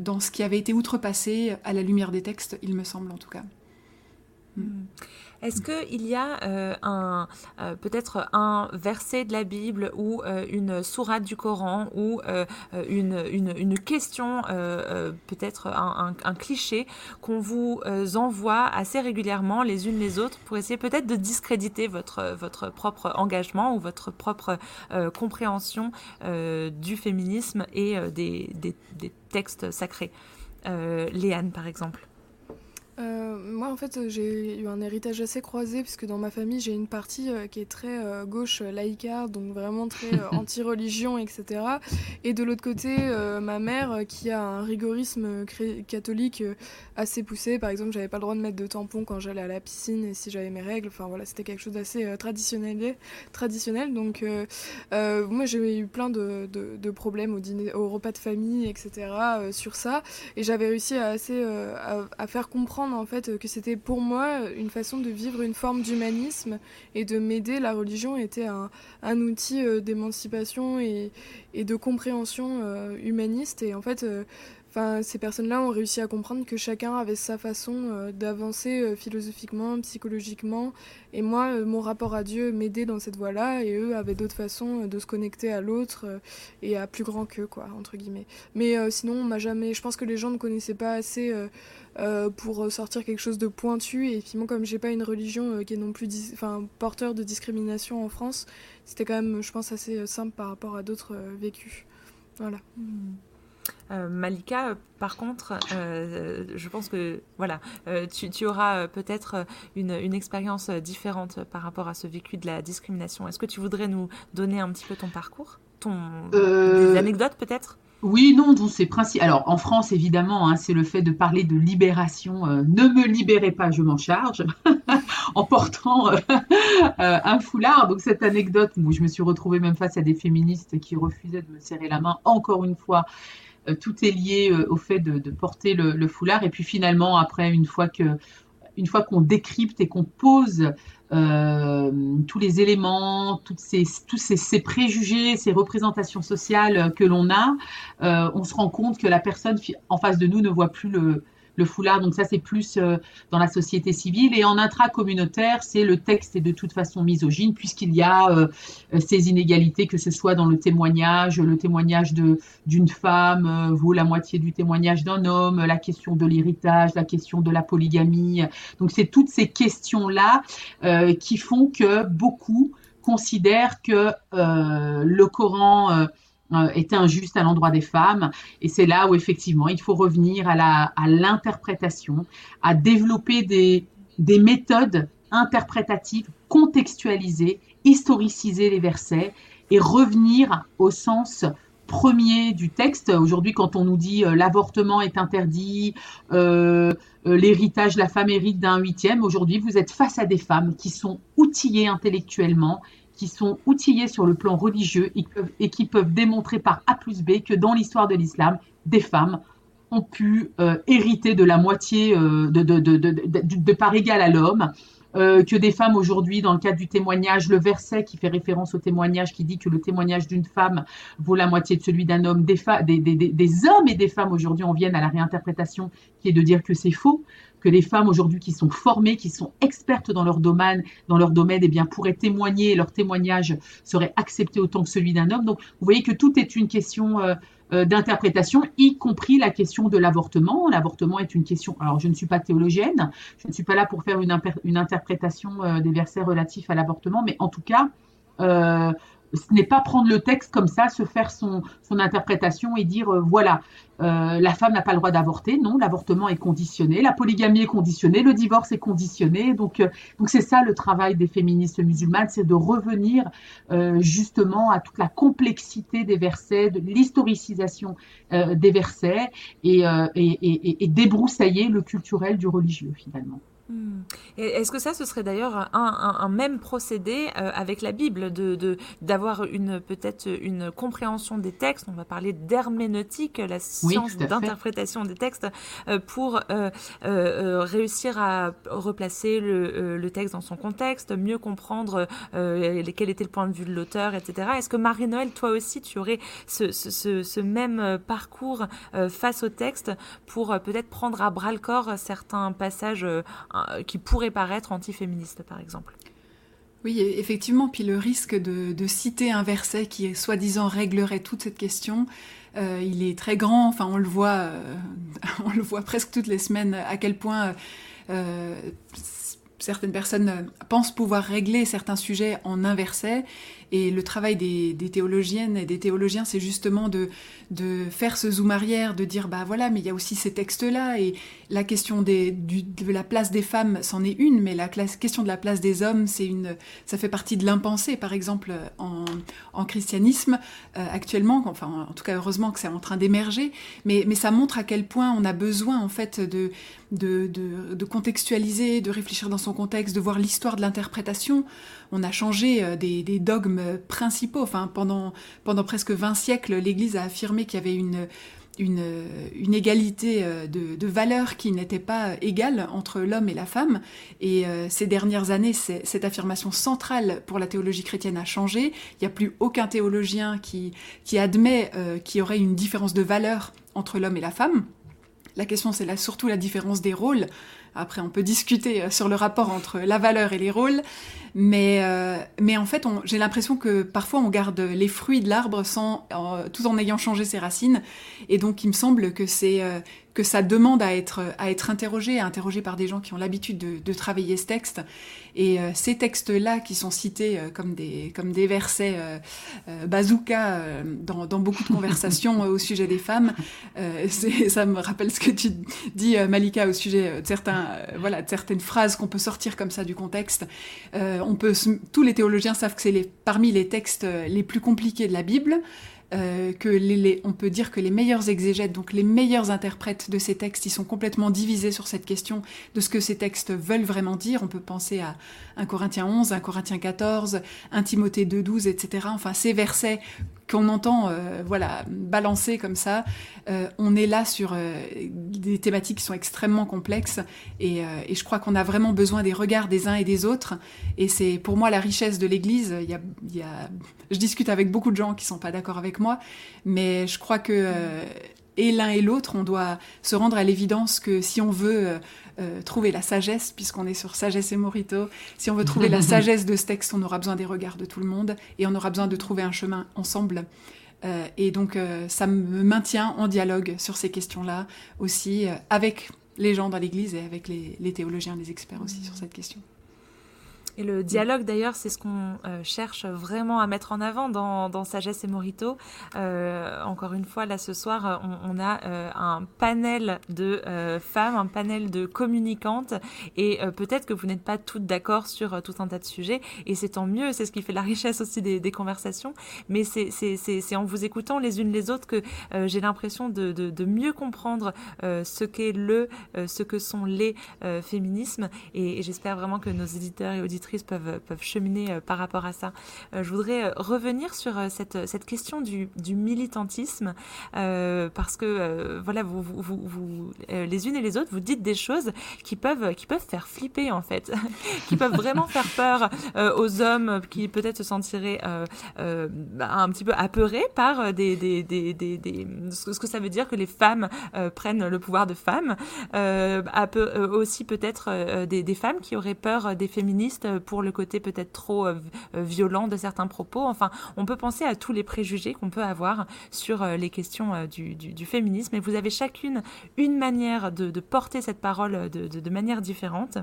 dans ce qui avait été outrepassé à la lumière des textes, il me semble en tout cas. Mm. Est-ce qu'il y a euh, un euh, peut-être un verset de la Bible ou euh, une sourate du Coran ou une, une, question, peut-être un, un, cliché qu'on vous envoie assez régulièrement les unes les autres pour essayer peut-être de discréditer votre, votre propre engagement ou votre propre compréhension du féminisme et des, des, des textes sacrés. Léane, par exemple euh, moi, en fait, j'ai eu un héritage assez croisé, puisque dans ma famille, j'ai une partie euh, qui est très euh, gauche laïcarde, donc vraiment très anti-religion, etc. Et de l'autre côté, ma mère, qui a un rigorisme catholique assez poussé. Par exemple, j'avais pas le droit de mettre de tampon quand j'allais à la piscine et si j'avais mes règles. Enfin voilà, c'était quelque chose d'assez traditionnel, traditionnel. Donc, moi, j'ai eu plein de, de, problèmes au, dîner, au repas de famille, etc. sur ça. Et j'avais réussi à, assez, à faire comprendre en fait que c'était pour moi une façon de vivre une forme d'humanisme et de m'aider. La religion était un, outil euh, d'émancipation et, et, de compréhension euh, humaniste. Et en fait, euh, Enfin, ces personnes-là ont réussi à comprendre que chacun avait sa façon d'avancer philosophiquement, psychologiquement. Et moi, mon rapport à Dieu m'aidait dans cette voie-là, et eux avaient d'autres façons de se connecter à l'autre et à plus grand qu'eux, quoi, entre guillemets. Mais sinon, on m'a jamais. Je pense que les gens ne connaissaient pas assez euh, pour sortir quelque chose de pointu. Et finalement, comme j'ai pas une religion euh, qui est non plus enfin, porteur de discrimination en France, c'était quand même, je pense, assez euh, simple par rapport à d'autres vécus. Voilà. Malika, par contre, je pense que voilà, tu, tu, auras peut-être une, une, expérience différente par rapport à ce vécu de la discrimination. Est-ce que tu voudrais nous donner un petit peu ton parcours, ton des anecdotes peut-être? oui, non, c'est principe. Alors, en France, évidemment, hein, c'est le fait de parler de libération. Euh, ne me libérez pas, je m'en charge, en portant euh, euh, un foulard. Donc, cette anecdote où je me suis retrouvée même face à des féministes qui refusaient de me serrer la main, encore une fois, tout est lié au fait de, porter le, foulard. Et puis, finalement, après, une fois que une fois qu'on décrypte et qu'on pose euh, tous les éléments, toutes ces, tous ces, préjugés, ces représentations sociales que l'on a, euh, on se rend compte que la personne en face de nous ne voit plus le, le foulard. Donc ça, c'est plus euh, dans la société civile. Et en intracommunautaire, c'est le texte est de toute façon misogyne, puisqu'il y a euh, ces inégalités, que ce soit dans le témoignage, le témoignage d'une femme euh, vaut la moitié du témoignage d'un homme, la question de l'héritage, la question de la polygamie. Donc c'est toutes ces questions-là qui font que beaucoup considèrent que le Coran euh, est injuste à l'endroit des femmes. Et c'est là où effectivement il faut revenir à l'interprétation, à, développer des, des méthodes interprétatives, contextualiser, historiciser les versets et revenir au sens premier du texte. Aujourd'hui, quand on nous dit euh, l'avortement est interdit, euh, l'héritage, la femme hérite d'un huitième, aujourd'hui, vous êtes face à des femmes qui sont outillées intellectuellement qui sont outillés sur le plan religieux et, qui peuvent démontrer par A plus B que dans l'histoire de l'islam, des femmes ont pu euh, hériter de la moitié euh, de, de, de, part égale à l'homme, euh, que des femmes aujourd'hui, dans le cadre du témoignage, le verset qui fait référence au témoignage, qui dit que le témoignage d'une femme vaut la moitié de celui d'un homme, des, des, des, des, hommes et des femmes aujourd'hui en viennent à la réinterprétation qui est de dire que c'est faux, que les femmes aujourd'hui qui sont formées, qui sont expertes dans leur domaine, dans leur domaine, eh bien, pourraient témoigner, leur témoignage serait accepté autant que celui d'un homme. Donc, vous voyez que tout est une question euh, euh, d'interprétation, y compris la question de l'avortement. L'avortement est une question. Alors, je ne suis pas théologienne, je ne suis pas là pour faire une, une interprétation euh, des versets relatifs à l'avortement, mais en tout cas, ce n'est pas prendre le texte comme ça, se faire son, interprétation et dire euh, voilà, euh, la femme n'a pas le droit d'avorter. Non, l'avortement est conditionné, la polygamie est conditionnée, le divorce est conditionné. Donc, euh, donc c'est ça le travail des féministes musulmanes, c'est de revenir justement à toute la complexité des versets, de l'historicisation des versets et, et, et, et débroussailler le culturel du religieux finalement. Hmm. Est-ce que ça, ce serait d'ailleurs un, même procédé euh, avec la Bible, de d'avoir une peut-être une compréhension des textes? On va parler d'herméneutique, la science d'interprétation des textes, euh, pour euh, réussir à replacer le, texte dans son contexte, mieux comprendre quel était le point de vue de l'auteur, etc. Est-ce que Marie-Noël, toi aussi, tu aurais ce, ce même parcours face au texte pour peut-être prendre à bras le corps certains passages qui pourrait paraître antiféministe, par exemple. Oui, effectivement, puis le risque de, citer un verset qui, soi-disant, réglerait toute cette question, euh, il est très grand. Enfin, on le voit, euh, on le voit presque toutes les semaines à quel point euh, certaines personnes pensent pouvoir régler certains sujets en un verset et le travail des, théologiennes et des théologiens, c'est justement de, faire ce zoom arrière, de dire, bah voilà, mais il y a aussi ces textes-là, et la question de la place des femmes, c'en est une, mais la question de la place des hommes, c'est une, ça fait partie de l'impensé, par exemple, en, christianisme, euh, actuellement, enfin, en tout cas, heureusement que c'est en train d'émerger, mais, ça montre à quel point on a besoin, en fait, de, contextualiser, de réfléchir dans son contexte, de voir l'histoire de l'interprétation. On a changé euh, des dogmes principaux. Enfin, pendant, pendant presque 20 siècles, l'Église a affirmé qu'il y avait une, une, une, égalité euh, de, de qui n'était pas égale entre l'homme et la femme. Et euh, ces dernières années, cette affirmation centrale pour la théologie chrétienne a changé. Il n'y a plus aucun théologien qui, qui admet euh, qu'il y aurait une différence de valeur entre l'homme et la femme. La question, c'est là surtout la différence des rôles. Après, on peut discuter sur le rapport entre la valeur et les rôles, mais, euh, mais en fait, j'ai l'impression que parfois on garde les fruits de l'arbre sans, tout en ayant changé ses racines. Et donc, il me semble que c'est euh, que ça demande à être, à être interrogé, à interrogé par des gens qui ont l'habitude de, travailler ce texte. Et euh, ces textes-là qui sont cités euh, comme, des, comme des versets euh, bazooka dans, beaucoup de conversations au sujet des femmes, ça me rappelle ce que tu dis, Malika, au sujet de, certains, voilà, de certaines phrases qu'on peut sortir comme ça du contexte. tous les théologiens savent que c'est parmi les textes les plus compliqués de la Bible. Euh, on peut dire que les meilleurs exégètes, donc les meilleurs interprètes de ces textes, ils sont complètement divisés sur cette question de ce que ces textes veulent vraiment dire. On peut penser à 1 Corinthiens 11, 1 Corinthiens 14, 1 Timothée 2, 12, etc. Enfin, ces versets qu'on entend euh, voilà balancer comme ça, euh, on est là sur des thématiques qui sont extrêmement complexes et, je crois qu'on a vraiment besoin des regards des uns et des autres et c'est pour moi la richesse de l'Église. Je discute avec beaucoup de gens qui sont pas d'accord avec moi, mais je crois que euh, et l'un et l'autre, on doit se rendre à l'évidence que si on veut euh, euh, trouver la sagesse, puisqu'on est sur sagesse et morito, si on veut trouver la sagesse de ce texte, on aura besoin des regards de tout le monde et on aura besoin de trouver un chemin ensemble. et donc, ça me maintient en dialogue sur ces questions-là aussi, avec les gens dans l'Église et avec les, les théologiens, les experts aussi sur cette question. Et le dialogue, d'ailleurs, c'est ce qu'on euh, cherche vraiment à mettre en avant dans, dans Sagesse et Morito. Euh, encore une fois, là, ce soir, on, on a euh, un panel de euh, femmes, un panel de communicantes, et peut-être que vous n'êtes pas toutes d'accord sur tout un tas de sujets, et c'est tant mieux, c'est ce qui fait la richesse aussi des, des conversations, mais c'est en vous écoutant les unes les autres que j'ai l'impression de, de, de, mieux comprendre ce qu'est le, ce que sont les féminismes, et, et j'espère vraiment que nos éditeurs et auditeurs peuvent, peuvent cheminer euh, par rapport à ça. Euh, je voudrais euh, revenir sur cette, question du, militantisme, parce que voilà, vous, les unes et les autres, vous dites des choses qui peuvent, faire flipper en fait, qui peuvent vraiment faire peur aux hommes qui peut-être se sentiraient bah, un petit peu apeurés par ce que ça veut dire que les femmes prennent le pouvoir de femmes, aussi peut-être des femmes qui auraient peur des féministes pour le côté peut-être trop euh, euh, violent de certains propos. Enfin, on peut penser à tous les préjugés qu'on peut avoir sur euh, les questions du, féminisme. Et vous avez chacune une manière de, porter cette parole de manière différente.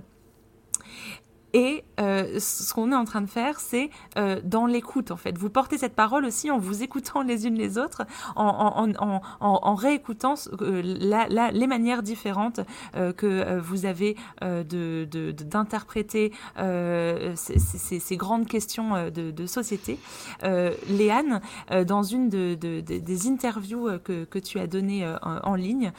Et euh, ce qu'on est en train de faire, c'est euh, dans l'écoute, en fait. Vous portez cette parole aussi en vous écoutant les unes les autres, en, réécoutant les manières différentes euh, que vous avez d'interpréter ces, grandes questions de, société. Léane, dans une de, des interviews que, que, tu as données en, ligne,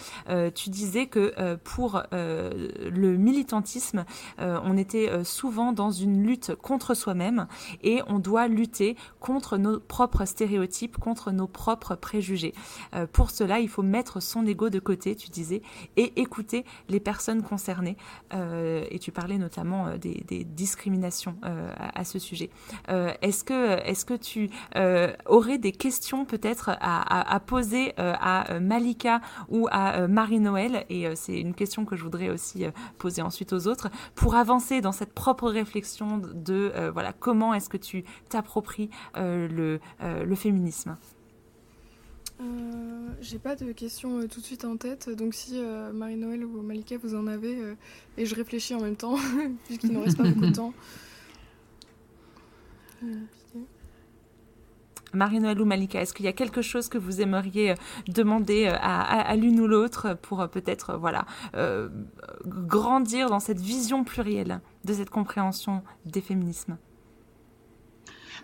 tu disais que pour le militantisme, on était souvent dans une lutte contre soi-même et on doit lutter contre nos propres stéréotypes, contre nos propres préjugés. Euh, pour cela, il faut mettre son ego de côté, tu disais, et écouter les personnes concernées. Euh, et tu parlais notamment euh, des, discriminations à, ce sujet. Est-ce que, est-ce que tu aurais des questions peut-être à, à, à, poser à Malika ou à Marie-Noël? Et c'est une question que je voudrais aussi poser ensuite aux autres pour avancer dans cette propre réflexion de euh, voilà comment est-ce que tu t'appropries euh, le, euh, le féminisme? J'ai pas de questions tout de suite en tête, donc si Marie-Noël ou Malika vous en avez, et je réfléchis en même temps, puisqu'il ne reste pas beaucoup de temps. Marie-Noël ou Malika, est-ce qu'il y a quelque chose que vous aimeriez demander à, à, l'une ou l'autre pour peut-être voilà euh, grandir dans cette vision plurielle de cette compréhension des féminismes?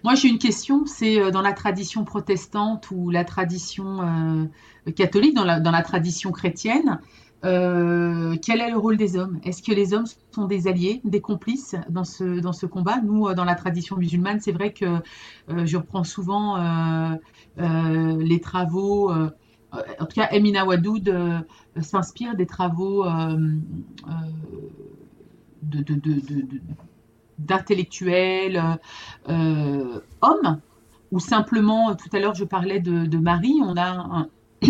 Moi, j'ai une question, c'est dans la tradition protestante ou la tradition euh, catholique, dans la tradition chrétienne, euh, quel est le rôle des hommes? Est-ce que les hommes sont des alliés, des complices dans ce, dans ce combat? Nous, dans la tradition musulmane, c'est vrai que euh, je reprends souvent euh, les travaux, en tout cas, Emina Wadoud s'inspire des travaux d'intellectuels euh, hommes, ou simplement, tout à l'heure je parlais de, Marie, on a un,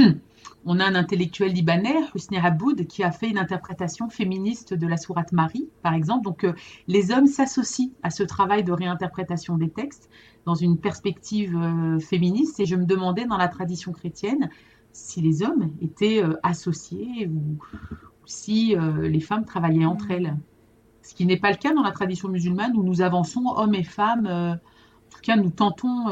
on a un intellectuel libanais, Husni Aboud, qui a fait une interprétation féministe de la sourate Marie, par exemple. Donc euh, les hommes s'associent à ce travail de réinterprétation des textes dans une perspective euh, féministe, et je me demandais dans la tradition chrétienne si les hommes étaient euh, associés ou, si les femmes travaillaient entre elles ce qui n'est pas le cas dans la tradition musulmane où nous avançons hommes et femmes. En tout cas, nous tentons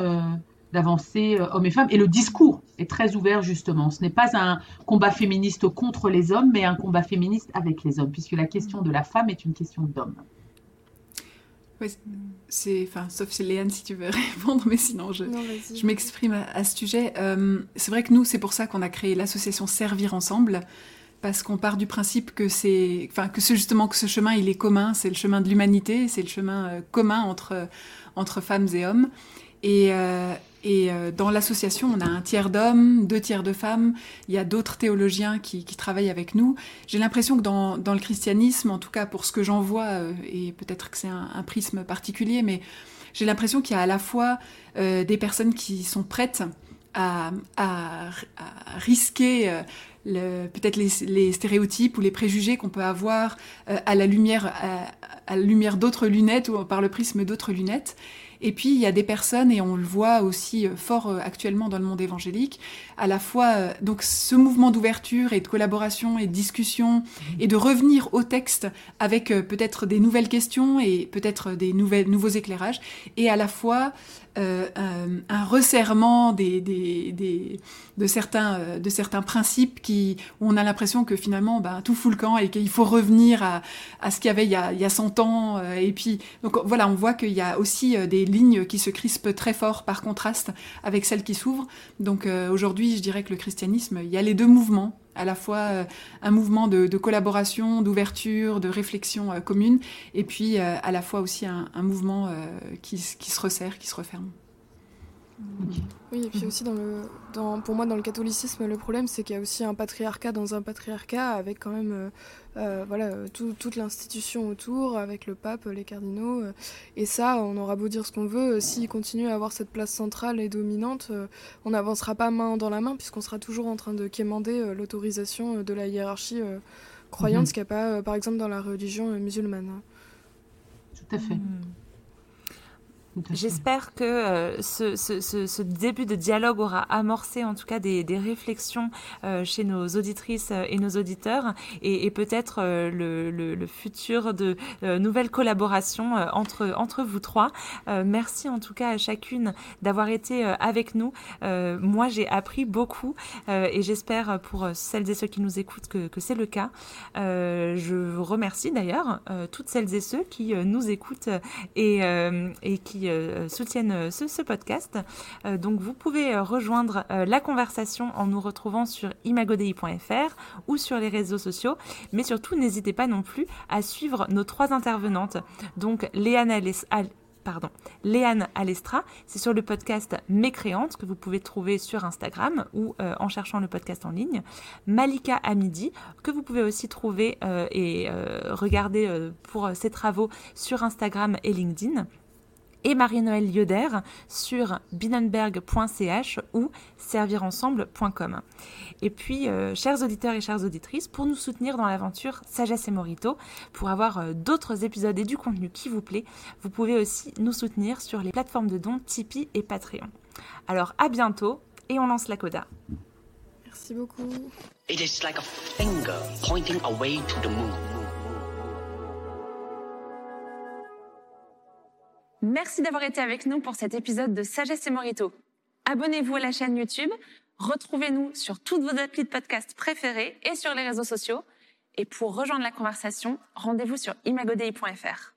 d'avancer euh, hommes et femmes. Et le discours est très ouvert, justement. Ce n'est pas un combat féministe contre les hommes, mais un combat féministe avec les hommes, puisque la question de la femme est une question d'homme. Oui, c'est, enfin, sauf c'est Léane si tu veux répondre, mais sinon je, je m'exprime à, à, ce sujet. Euh, c'est vrai que nous, c'est pour ça qu'on a créé l'association Servir Ensemble, parce qu'on part du principe que c'est, enfin que c'est justement que ce chemin il est commun, c'est le chemin de l'humanité, c'est le chemin euh, commun entre entre femmes et hommes. Et, euh, et euh, dans l'association, on a un tiers d'hommes, deux tiers de femmes. Il y a d'autres théologiens qui, travaillent avec nous. J'ai l'impression que dans, le christianisme, en tout cas pour ce que j'en vois, euh, et peut-être que c'est un, prisme particulier, mais j'ai l'impression qu'il y a à la fois euh, des personnes qui sont prêtes à, risquer peut-être les, stéréotypes ou les préjugés qu'on peut avoir à la lumière, à la lumière d'autres lunettes ou par le prisme d'autres lunettes. Et puis il y a des personnes, et on le voit aussi euh, fort euh, actuellement dans le monde évangélique, à la fois euh, donc ce mouvement d'ouverture et de collaboration et de discussion mmh. et de revenir au texte avec peut-être des nouvelles questions et peut-être des nouvelles, nouveaux éclairages, et à la fois euh, un, un, resserrement des, des, des, de, certains, de certains principes qui, où on a l'impression que finalement ben, tout fout le camp et qu'il faut revenir à, à ce qu'il y avait il y, a, il y a 100 ans. Et puis, donc voilà, on voit qu'il y a aussi des qui se crispent très fort par contraste avec celles qui s'ouvrent. Donc euh, aujourd'hui, je dirais que le christianisme, il y a les deux mouvements à la fois euh, un mouvement de, collaboration, d'ouverture, de réflexion euh, commune, et puis à la fois aussi un, mouvement qui, se resserre, qui se referme. Oui, et puis aussi dans le, dans, pour moi dans le catholicisme, le problème c'est qu'il y a aussi un patriarcat dans un patriarcat avec quand même euh, euh, voilà, tout, toute l'institution autour, avec le pape, les cardinaux. Euh, et ça, on aura beau dire ce qu'on veut, s'il continue à avoir cette place centrale et dominante, on n'avancera pas main dans la main puisqu'on sera toujours en train de quémander l'autorisation de la hiérarchie croyante, mmh. ce qu'il n'y a pas par exemple dans la religion musulmane. Tout à fait. Mmh. J'espère que euh, ce, ce, ce, début de dialogue aura amorcé en tout cas des, des réflexions euh, chez nos auditrices et nos auditeurs et, et peut-être euh, le, le, le, futur de nouvelles collaborations entre, entre vous trois. merci en tout cas à chacune d'avoir été avec nous. moi, j'ai appris beaucoup et j'espère pour celles et ceux qui nous écoutent que, que c'est le cas. je remercie d'ailleurs toutes celles et ceux qui nous écoutent et, et qui euh, soutiennent euh, ce, podcast. Euh, donc vous pouvez rejoindre la conversation en nous retrouvant sur imagodei.fr ou sur les réseaux sociaux. Mais surtout, n'hésitez pas non plus à suivre nos trois intervenantes. Donc Léane Alestra. C'est sur le podcast Mécréante que vous pouvez trouver sur Instagram ou en cherchant le podcast en ligne. Malika Amidi que vous pouvez aussi trouver et regarder pour ses travaux sur Instagram et LinkedIn et Marie-Noël Yoder sur binenberg.ch ou servirensemble.com. Et puis, euh, chers auditeurs et chères auditrices, pour nous soutenir dans l'aventure Sagesse et Morito, pour avoir euh, d'autres épisodes et du contenu qui vous plaît, vous pouvez aussi nous soutenir sur les plateformes de dons Tipeee et Patreon. Alors, à bientôt et on lance la coda. Merci beaucoup. It is like a finger pointing away to the moon. Merci d'avoir été avec nous pour cet épisode de Sagesse et Morito. Abonnez-vous à la chaîne YouTube, retrouvez-nous sur toutes vos applis de podcast préférés et sur les réseaux sociaux. Et pour rejoindre la conversation, rendez-vous sur imagodei.fr.